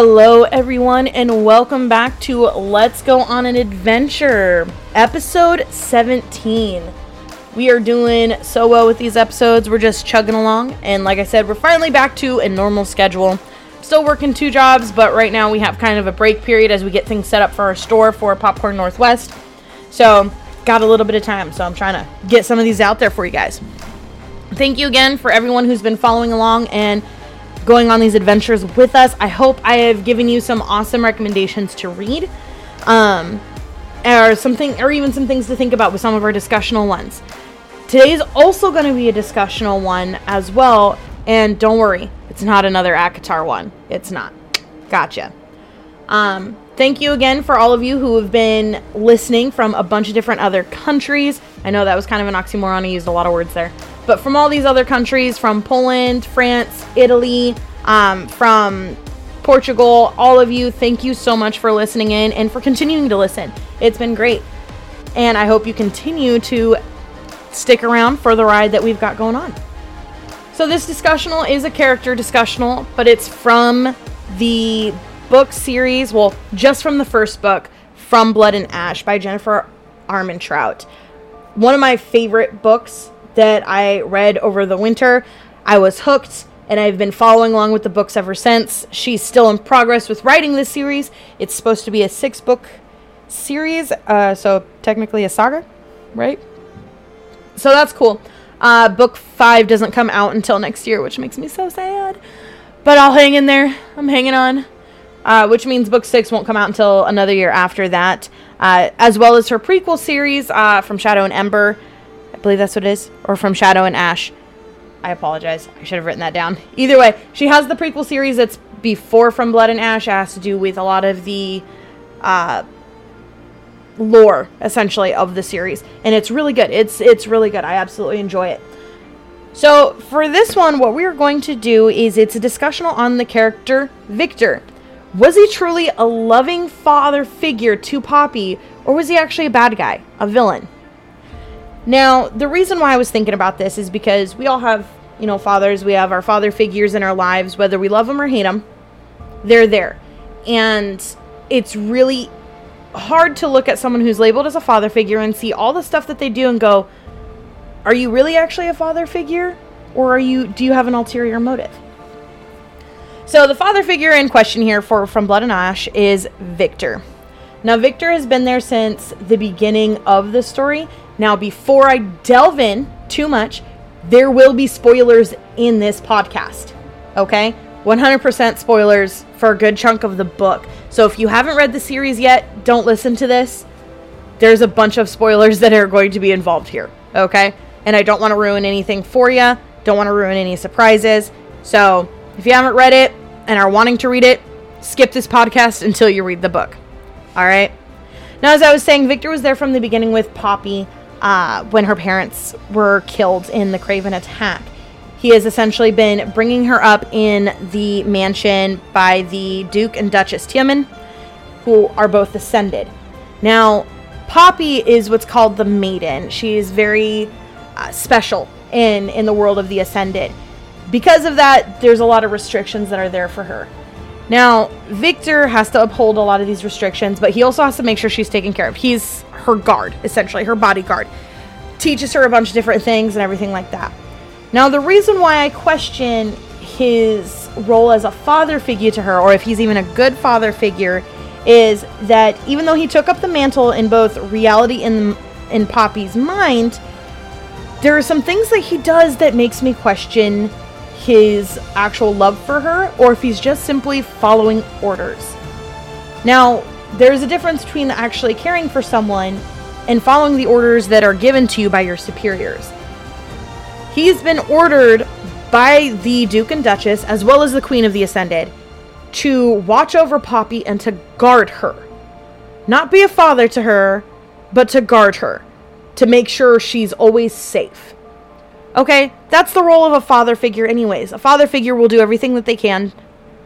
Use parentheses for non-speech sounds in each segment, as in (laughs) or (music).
Hello, everyone, and welcome back to Let's Go on an Adventure, episode 17. We are doing so well with these episodes. We're just chugging along, and like I said, we're finally back to a normal schedule. Still working two jobs, but right now we have kind of a break period as we get things set up for our store for Popcorn Northwest. So, got a little bit of time, so I'm trying to get some of these out there for you guys. Thank you again for everyone who's been following along and going on these adventures with us. I hope I have given you some awesome recommendations to read, um, or something, or even some things to think about with some of our discussional ones. Today's also going to be a discussional one as well, and don't worry, it's not another ACOTAR one. It's not. Gotcha. Um, thank you again for all of you who have been listening from a bunch of different other countries. I know that was kind of an oxymoron. I used a lot of words there. But from all these other countries, from Poland, France, Italy, um, from Portugal, all of you, thank you so much for listening in and for continuing to listen. It's been great. And I hope you continue to stick around for the ride that we've got going on. So, this discussional is a character discussional, but it's from the book series, well, just from the first book, From Blood and Ash by Jennifer Armentrout. One of my favorite books that I read over the winter. I was hooked and I've been following along with the books ever since. She's still in progress with writing this series. It's supposed to be a six book series, uh, so technically a saga, right? So that's cool. Uh, book five doesn't come out until next year, which makes me so sad. But I'll hang in there. I'm hanging on. Uh, which means book six won't come out until another year after that, uh, as well as her prequel series uh, from Shadow and Ember. Believe that's what it is, or from Shadow and Ash. I apologize. I should have written that down. Either way, she has the prequel series that's before From Blood and Ash. It has to do with a lot of the uh, lore, essentially, of the series, and it's really good. It's it's really good. I absolutely enjoy it. So for this one, what we're going to do is it's a discussion on the character Vikter. Was he truly a loving father figure to Poppy, or was he actually a bad guy, a villain? Now, the reason why I was thinking about this is because we all have, you know, fathers. We have our father figures in our lives, whether we love them or hate them. They're there. And it's really hard to look at someone who's labeled as a father figure and see all the stuff that they do and go, are you really actually a father figure? Or are you do you have an ulterior motive? So the father figure in question here for From Blood and Ash is Vikter. Now Vikter has been there since the beginning of the story now, before I delve in too much, there will be spoilers in this podcast. Okay? 100% spoilers for a good chunk of the book. So if you haven't read the series yet, don't listen to this. There's a bunch of spoilers that are going to be involved here. Okay? And I don't want to ruin anything for you. Don't want to ruin any surprises. So if you haven't read it and are wanting to read it, skip this podcast until you read the book. All right? Now, as I was saying, Vikter was there from the beginning with Poppy uh, when her parents were killed in the Craven attack. He has essentially been bringing her up in the mansion by the Duke and Duchess Tiamin, who are both ascended. Now, Poppy is what's called the Maiden. She is very uh, special in in the world of the Ascended. Because of that, there's a lot of restrictions that are there for her. Now, Vikter has to uphold a lot of these restrictions, but he also has to make sure she's taken care of. He's her guard, essentially, her bodyguard. Teaches her a bunch of different things and everything like that. Now, the reason why I question his role as a father figure to her, or if he's even a good father figure, is that even though he took up the mantle in both reality and in Poppy's mind, there are some things that he does that makes me question his actual love for her or if he's just simply following orders. Now, there's a difference between actually caring for someone and following the orders that are given to you by your superiors. He's been ordered by the Duke and Duchess, as well as the Queen of the Ascended, to watch over Poppy and to guard her. Not be a father to her, but to guard her, to make sure she's always safe. Okay, that's the role of a father figure, anyways. A father figure will do everything that they can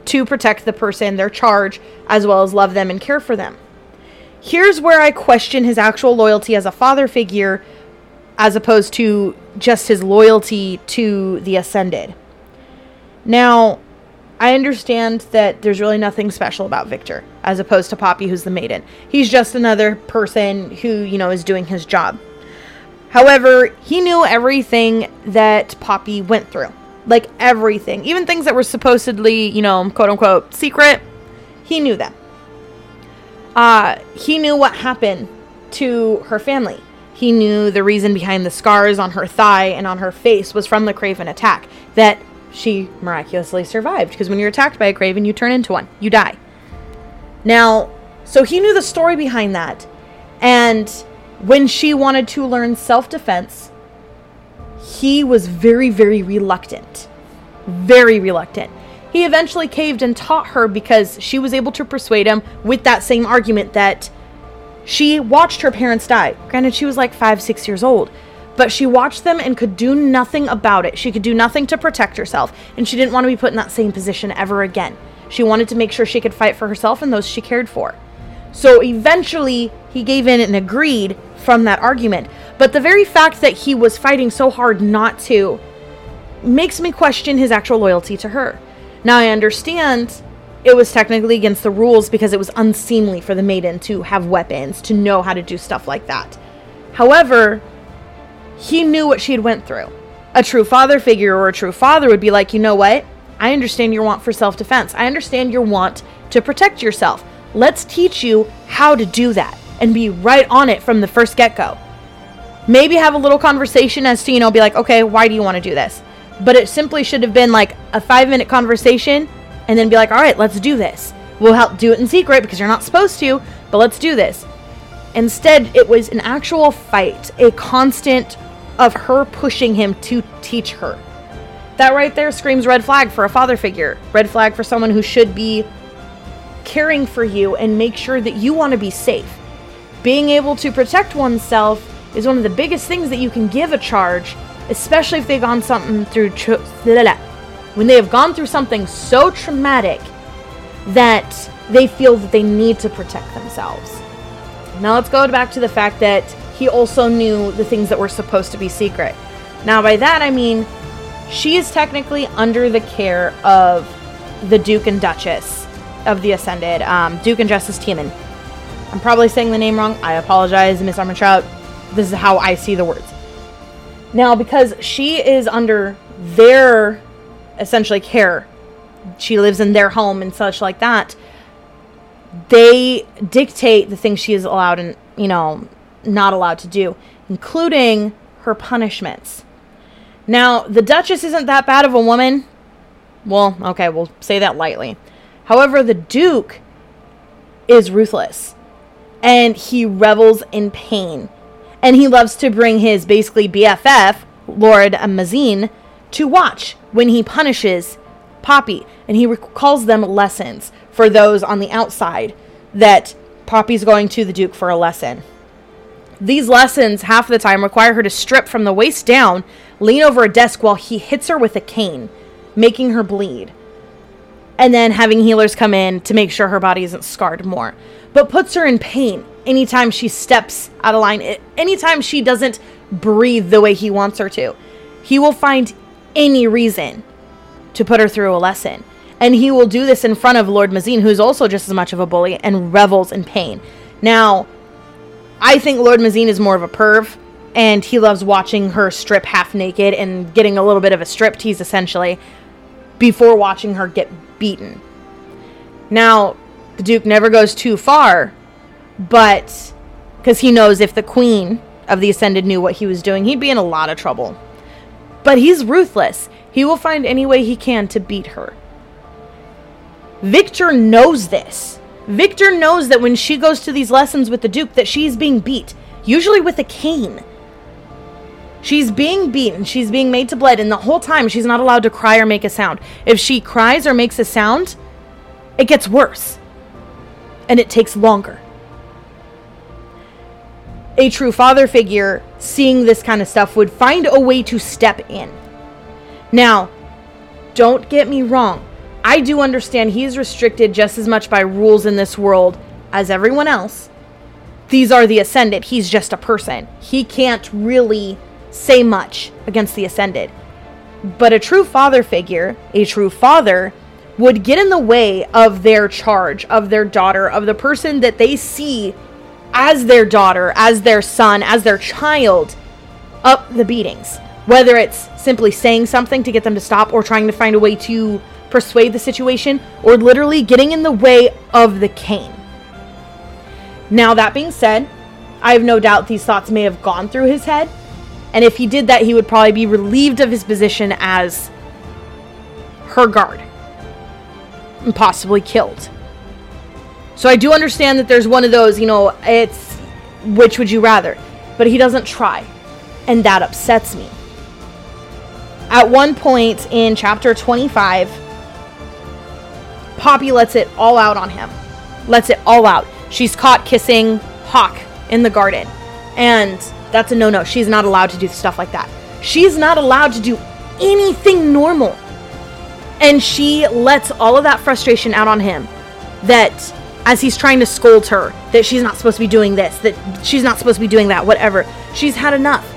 to protect the person, their charge, as well as love them and care for them. Here's where I question his actual loyalty as a father figure as opposed to just his loyalty to the Ascended. Now, I understand that there's really nothing special about Vikter as opposed to Poppy, who's the maiden. He's just another person who, you know, is doing his job. However, he knew everything that Poppy went through. Like everything. Even things that were supposedly, you know, quote unquote, secret. He knew them. Uh, he knew what happened to her family. He knew the reason behind the scars on her thigh and on her face was from the Craven attack. That she miraculously survived. Because when you're attacked by a Craven, you turn into one, you die. Now, so he knew the story behind that. And when she wanted to learn self defense, he was very, very reluctant. Very reluctant. He eventually caved and taught her because she was able to persuade him with that same argument that she watched her parents die. Granted, she was like five, six years old, but she watched them and could do nothing about it. She could do nothing to protect herself, and she didn't want to be put in that same position ever again. She wanted to make sure she could fight for herself and those she cared for. So eventually, he gave in and agreed from that argument. But the very fact that he was fighting so hard not to makes me question his actual loyalty to her. Now, I understand it was technically against the rules because it was unseemly for the maiden to have weapons, to know how to do stuff like that. However, he knew what she had went through. A true father figure or a true father would be like, "You know what? I understand your want for self-defense. I understand your want to protect yourself. Let's teach you how to do that and be right on it from the first get-go." Maybe have a little conversation as to, you know, be like, "Okay, why do you want to do this?" But it simply should have been like a 5-minute conversation and then be like, all right, let's do this. We'll help do it in secret because you're not supposed to, but let's do this. Instead, it was an actual fight, a constant of her pushing him to teach her. That right there screams red flag for a father figure. Red flag for someone who should be caring for you and make sure that you want to be safe. Being able to protect oneself is one of the biggest things that you can give a charge, especially if they've gone something through tr- when they have gone through something so traumatic that they feel that they need to protect themselves. Now let's go back to the fact that he also knew the things that were supposed to be secret. Now, by that I mean she is technically under the care of the Duke and Duchess of the Ascended, um, Duke and Duchess Tiemann. I'm probably saying the name wrong. I apologize, Miss Armentrout. This is how I see the words. Now, because she is under their essentially care. She lives in their home and such like that. They dictate the things she is allowed and, you know, not allowed to do, including her punishments. Now, the Duchess isn't that bad of a woman. Well, okay, we'll say that lightly. However, the Duke is ruthless and he revels in pain. And he loves to bring his basically BFF, Lord Mazeen, to watch when he punishes Poppy, and he calls them lessons for those on the outside that Poppy's going to the Duke for a lesson. These lessons, half the time, require her to strip from the waist down, lean over a desk while he hits her with a cane, making her bleed. And then having healers come in to make sure her body isn't scarred more. But puts her in pain anytime she steps out of line, anytime she doesn't breathe the way he wants her to. He will find any reason to put her through a lesson. And he will do this in front of Lord Mazeen, who's also just as much of a bully and revels in pain. Now, I think Lord Mazeen is more of a perv, and he loves watching her strip half naked and getting a little bit of a strip tease essentially before watching her get beaten. Now, the Duke never goes too far, but because he knows if the Queen of the Ascended knew what he was doing, he'd be in a lot of trouble. But he's ruthless. He will find any way he can to beat her. Vikter knows this. Vikter knows that when she goes to these lessons with the Duke that she's being beat, usually with a cane. She's being beaten, she's being made to bleed, and the whole time she's not allowed to cry or make a sound. If she cries or makes a sound, it gets worse. And it takes longer a true father figure seeing this kind of stuff would find a way to step in. Now, don't get me wrong. I do understand he is restricted just as much by rules in this world as everyone else. These are the Ascended. He's just a person. He can't really say much against the Ascended. But a true father figure, a true father, would get in the way of their charge, of their daughter, of the person that they see as their daughter, as their son, as their child, up the beatings. Whether it's simply saying something to get them to stop or trying to find a way to persuade the situation or literally getting in the way of the cane. Now, that being said, I have no doubt these thoughts may have gone through his head. And if he did that, he would probably be relieved of his position as her guard and possibly killed. So I do understand that there's one of those, you know, it's which would you rather? But he doesn't try. And that upsets me. At one point in chapter 25, Poppy lets it all out on him. Lets it all out. She's caught kissing Hawke in the garden. And that's a no no. She's not allowed to do stuff like that. She's not allowed to do anything normal. And she lets all of that frustration out on him. That as he's trying to scold her, that she's not supposed to be doing this, that she's not supposed to be doing that, whatever. She's had enough.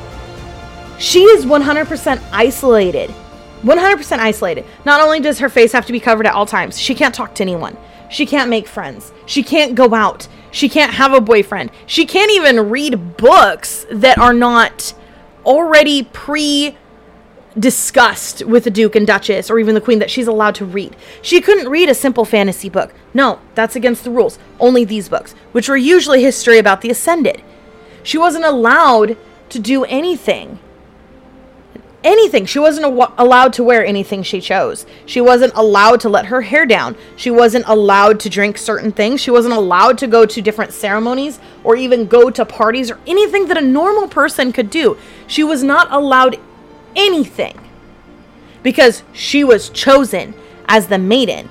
She is 100% isolated. 100% isolated. Not only does her face have to be covered at all times, she can't talk to anyone. She can't make friends. She can't go out. She can't have a boyfriend. She can't even read books that are not already pre discussed with the Duke and Duchess or even the Queen that she's allowed to read. She couldn't read a simple fantasy book. No, that's against the rules. Only these books, which were usually history about the Ascended. She wasn't allowed to do anything anything. She wasn't allowed to wear anything she chose. She wasn't allowed to let her hair down. She wasn't allowed to drink certain things. She wasn't allowed to go to different ceremonies or even go to parties or anything that a normal person could do. She was not allowed anything because she was chosen as the maiden.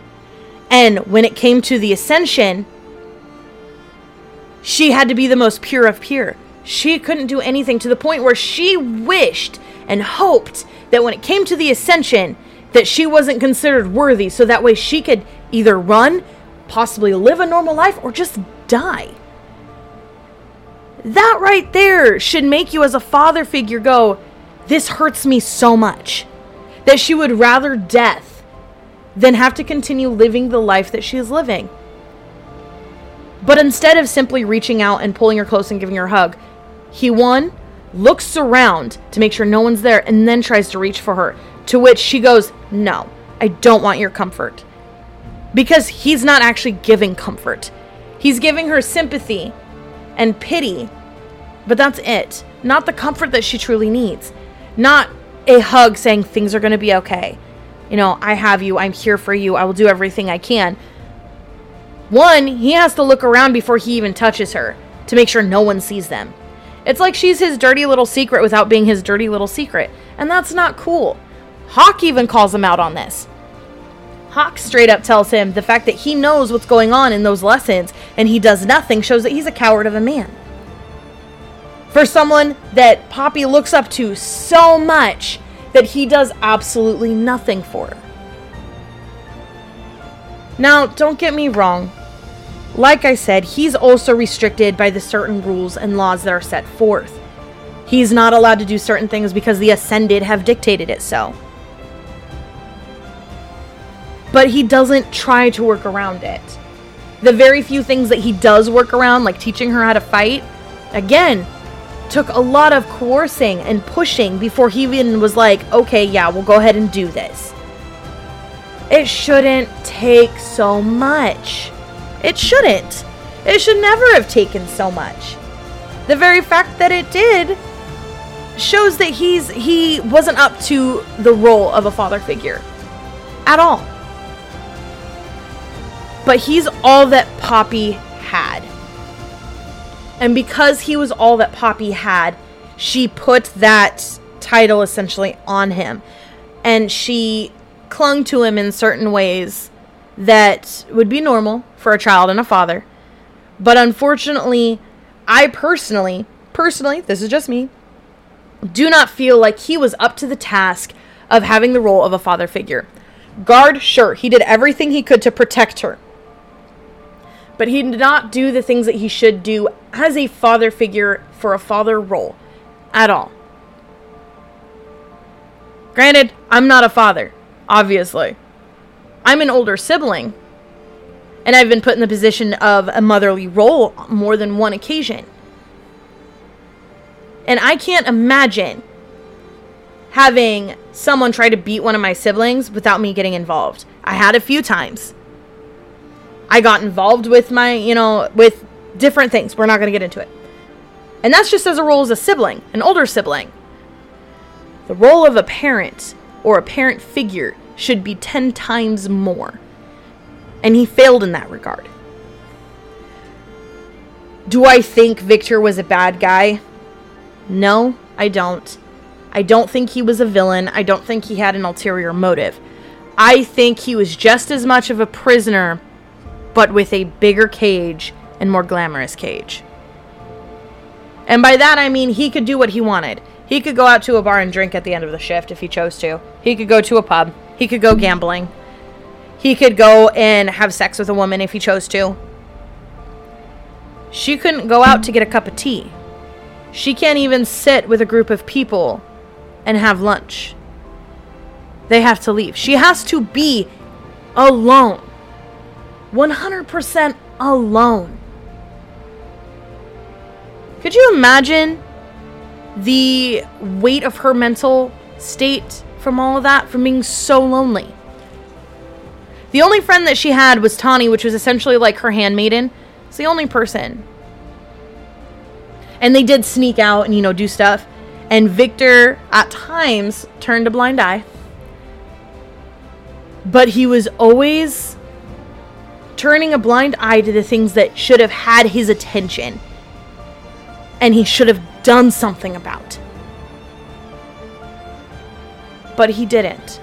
And when it came to the ascension, she had to be the most pure of pure. She couldn't do anything to the point where she wished and hoped that when it came to the ascension that she wasn't considered worthy so that way she could either run, possibly live a normal life or just die. That right there should make you as a father figure go, this hurts me so much that she would rather death than have to continue living the life that she is living. But instead of simply reaching out and pulling her close and giving her a hug, he won looks around to make sure no one's there, and then tries to reach for her. To which she goes, No, I don't want your comfort. Because he's not actually giving comfort. He's giving her sympathy and pity, but that's it. Not the comfort that she truly needs. Not a hug saying things are going to be okay. You know, I have you, I'm here for you, I will do everything I can. One, he has to look around before he even touches her to make sure no one sees them. It's like she's his dirty little secret without being his dirty little secret. And that's not cool. Hawke even calls him out on this. Hawke straight up tells him the fact that he knows what's going on in those lessons and he does nothing shows that he's a coward of a man. For someone that Poppy looks up to so much that he does absolutely nothing for. Now, don't get me wrong, like I said, he's also restricted by the certain rules and laws that are set forth. He's not allowed to do certain things because the Ascended have dictated it so. But he doesn't try to work around it. The very few things that he does work around, like teaching her how to fight, again, took a lot of coercing and pushing before he even was like, okay, yeah, we'll go ahead and do this. It shouldn't take so much. It shouldn't. It should never have taken so much. The very fact that it did shows that he's he wasn't up to the role of a father figure at all. But he's all that Poppy had. And because he was all that Poppy had, she put that title essentially on him. And she clung to him in certain ways that would be normal for a child and a father. But unfortunately, I personally, personally, this is just me, do not feel like he was up to the task of having the role of a father figure. Guard, sure, he did everything he could to protect her. But he did not do the things that he should do as a father figure for a father role at all. Granted, I'm not a father, obviously. I'm an older sibling, and I've been put in the position of a motherly role more than one occasion. And I can't imagine having someone try to beat one of my siblings without me getting involved. I had a few times. I got involved with my, you know, with different things. We're not going to get into it. And that's just as a role as a sibling, an older sibling. The role of a parent or a parent figure should be 10 times more. And he failed in that regard. Do I think Vikter was a bad guy? No, I don't. I don't think he was a villain. I don't think he had an ulterior motive. I think he was just as much of a prisoner, but with a bigger cage and more glamorous cage. And by that I mean he could do what he wanted. He could go out to a bar and drink at the end of the shift if he chose to. He could go to a pub. He could go gambling. He could go and have sex with a woman if he chose to. She couldn't go out to get a cup of tea. She can't even sit with a group of people and have lunch. They have to leave. She has to be alone. 100% alone. Could you imagine the weight of her mental state from all of that, from being so lonely? The only friend that she had was Tawny, which was essentially like her handmaiden. It's the only person. And they did sneak out and, you know, do stuff. And Vikter, at times, turned a blind eye. But he was always turning a blind eye to the things that should have had his attention and he should have done something about. But he didn't.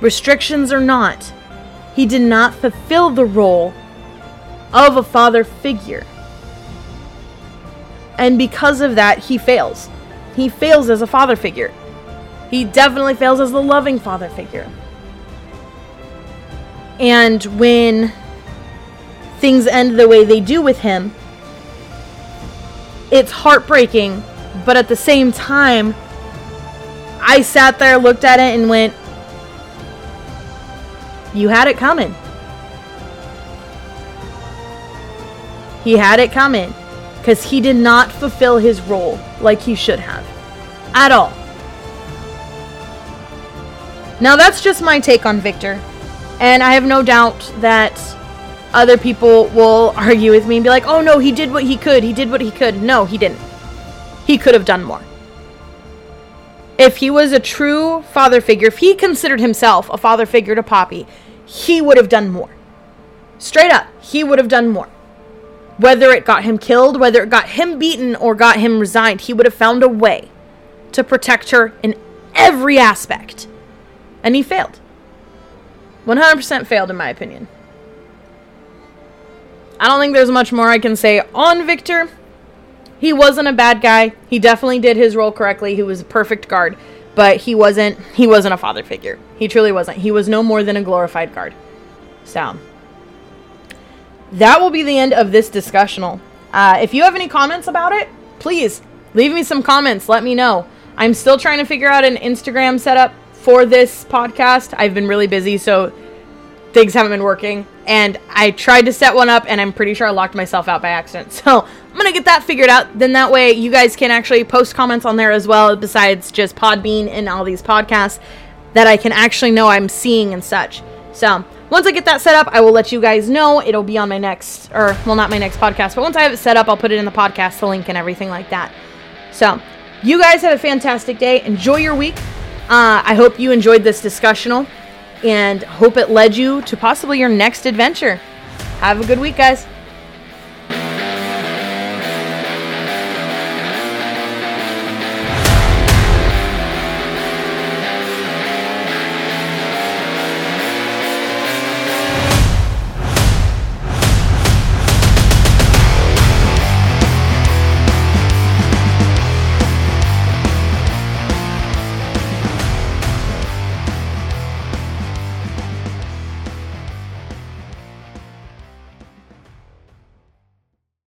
Restrictions or not, he did not fulfill the role of a father figure. And because of that, he fails. He fails as a father figure. He definitely fails as the loving father figure. And when things end the way they do with him, it's heartbreaking, but at the same time, I sat there, looked at it, and went, You had it coming. He had it coming because he did not fulfill his role like he should have at all. Now, that's just my take on Vikter, and I have no doubt that other people will (laughs) argue with me and be like, oh no, he did what he could. He did what he could. No, he didn't. He could have done more. If he was a true father figure, if he considered himself a father figure to Poppy, he would have done more. Straight up, he would have done more. Whether it got him killed, whether it got him beaten, or got him resigned, he would have found a way to protect her in every aspect. And he failed. 100% failed, in my opinion. I don't think there's much more I can say on Vikter. He wasn't a bad guy. He definitely did his role correctly. He was a perfect guard, but he wasn't he wasn't a father figure. He truly wasn't. He was no more than a glorified guard. So that will be the end of this discussional. Uh, if you have any comments about it, please leave me some comments. Let me know. I'm still trying to figure out an Instagram setup for this podcast. I've been really busy, so things haven't been working. And I tried to set one up, and I'm pretty sure I locked myself out by accident. (laughs) So I'm gonna get that figured out. Then that way, you guys can actually post comments on there as well, besides just Podbean and all these podcasts that I can actually know I'm seeing and such. So once I get that set up, I will let you guys know. It'll be on my next, or well, not my next podcast, but once I have it set up, I'll put it in the podcast, the link, and everything like that. So you guys have a fantastic day. Enjoy your week. Uh, I hope you enjoyed this discussional and hope it led you to possibly your next adventure. Have a good week, guys.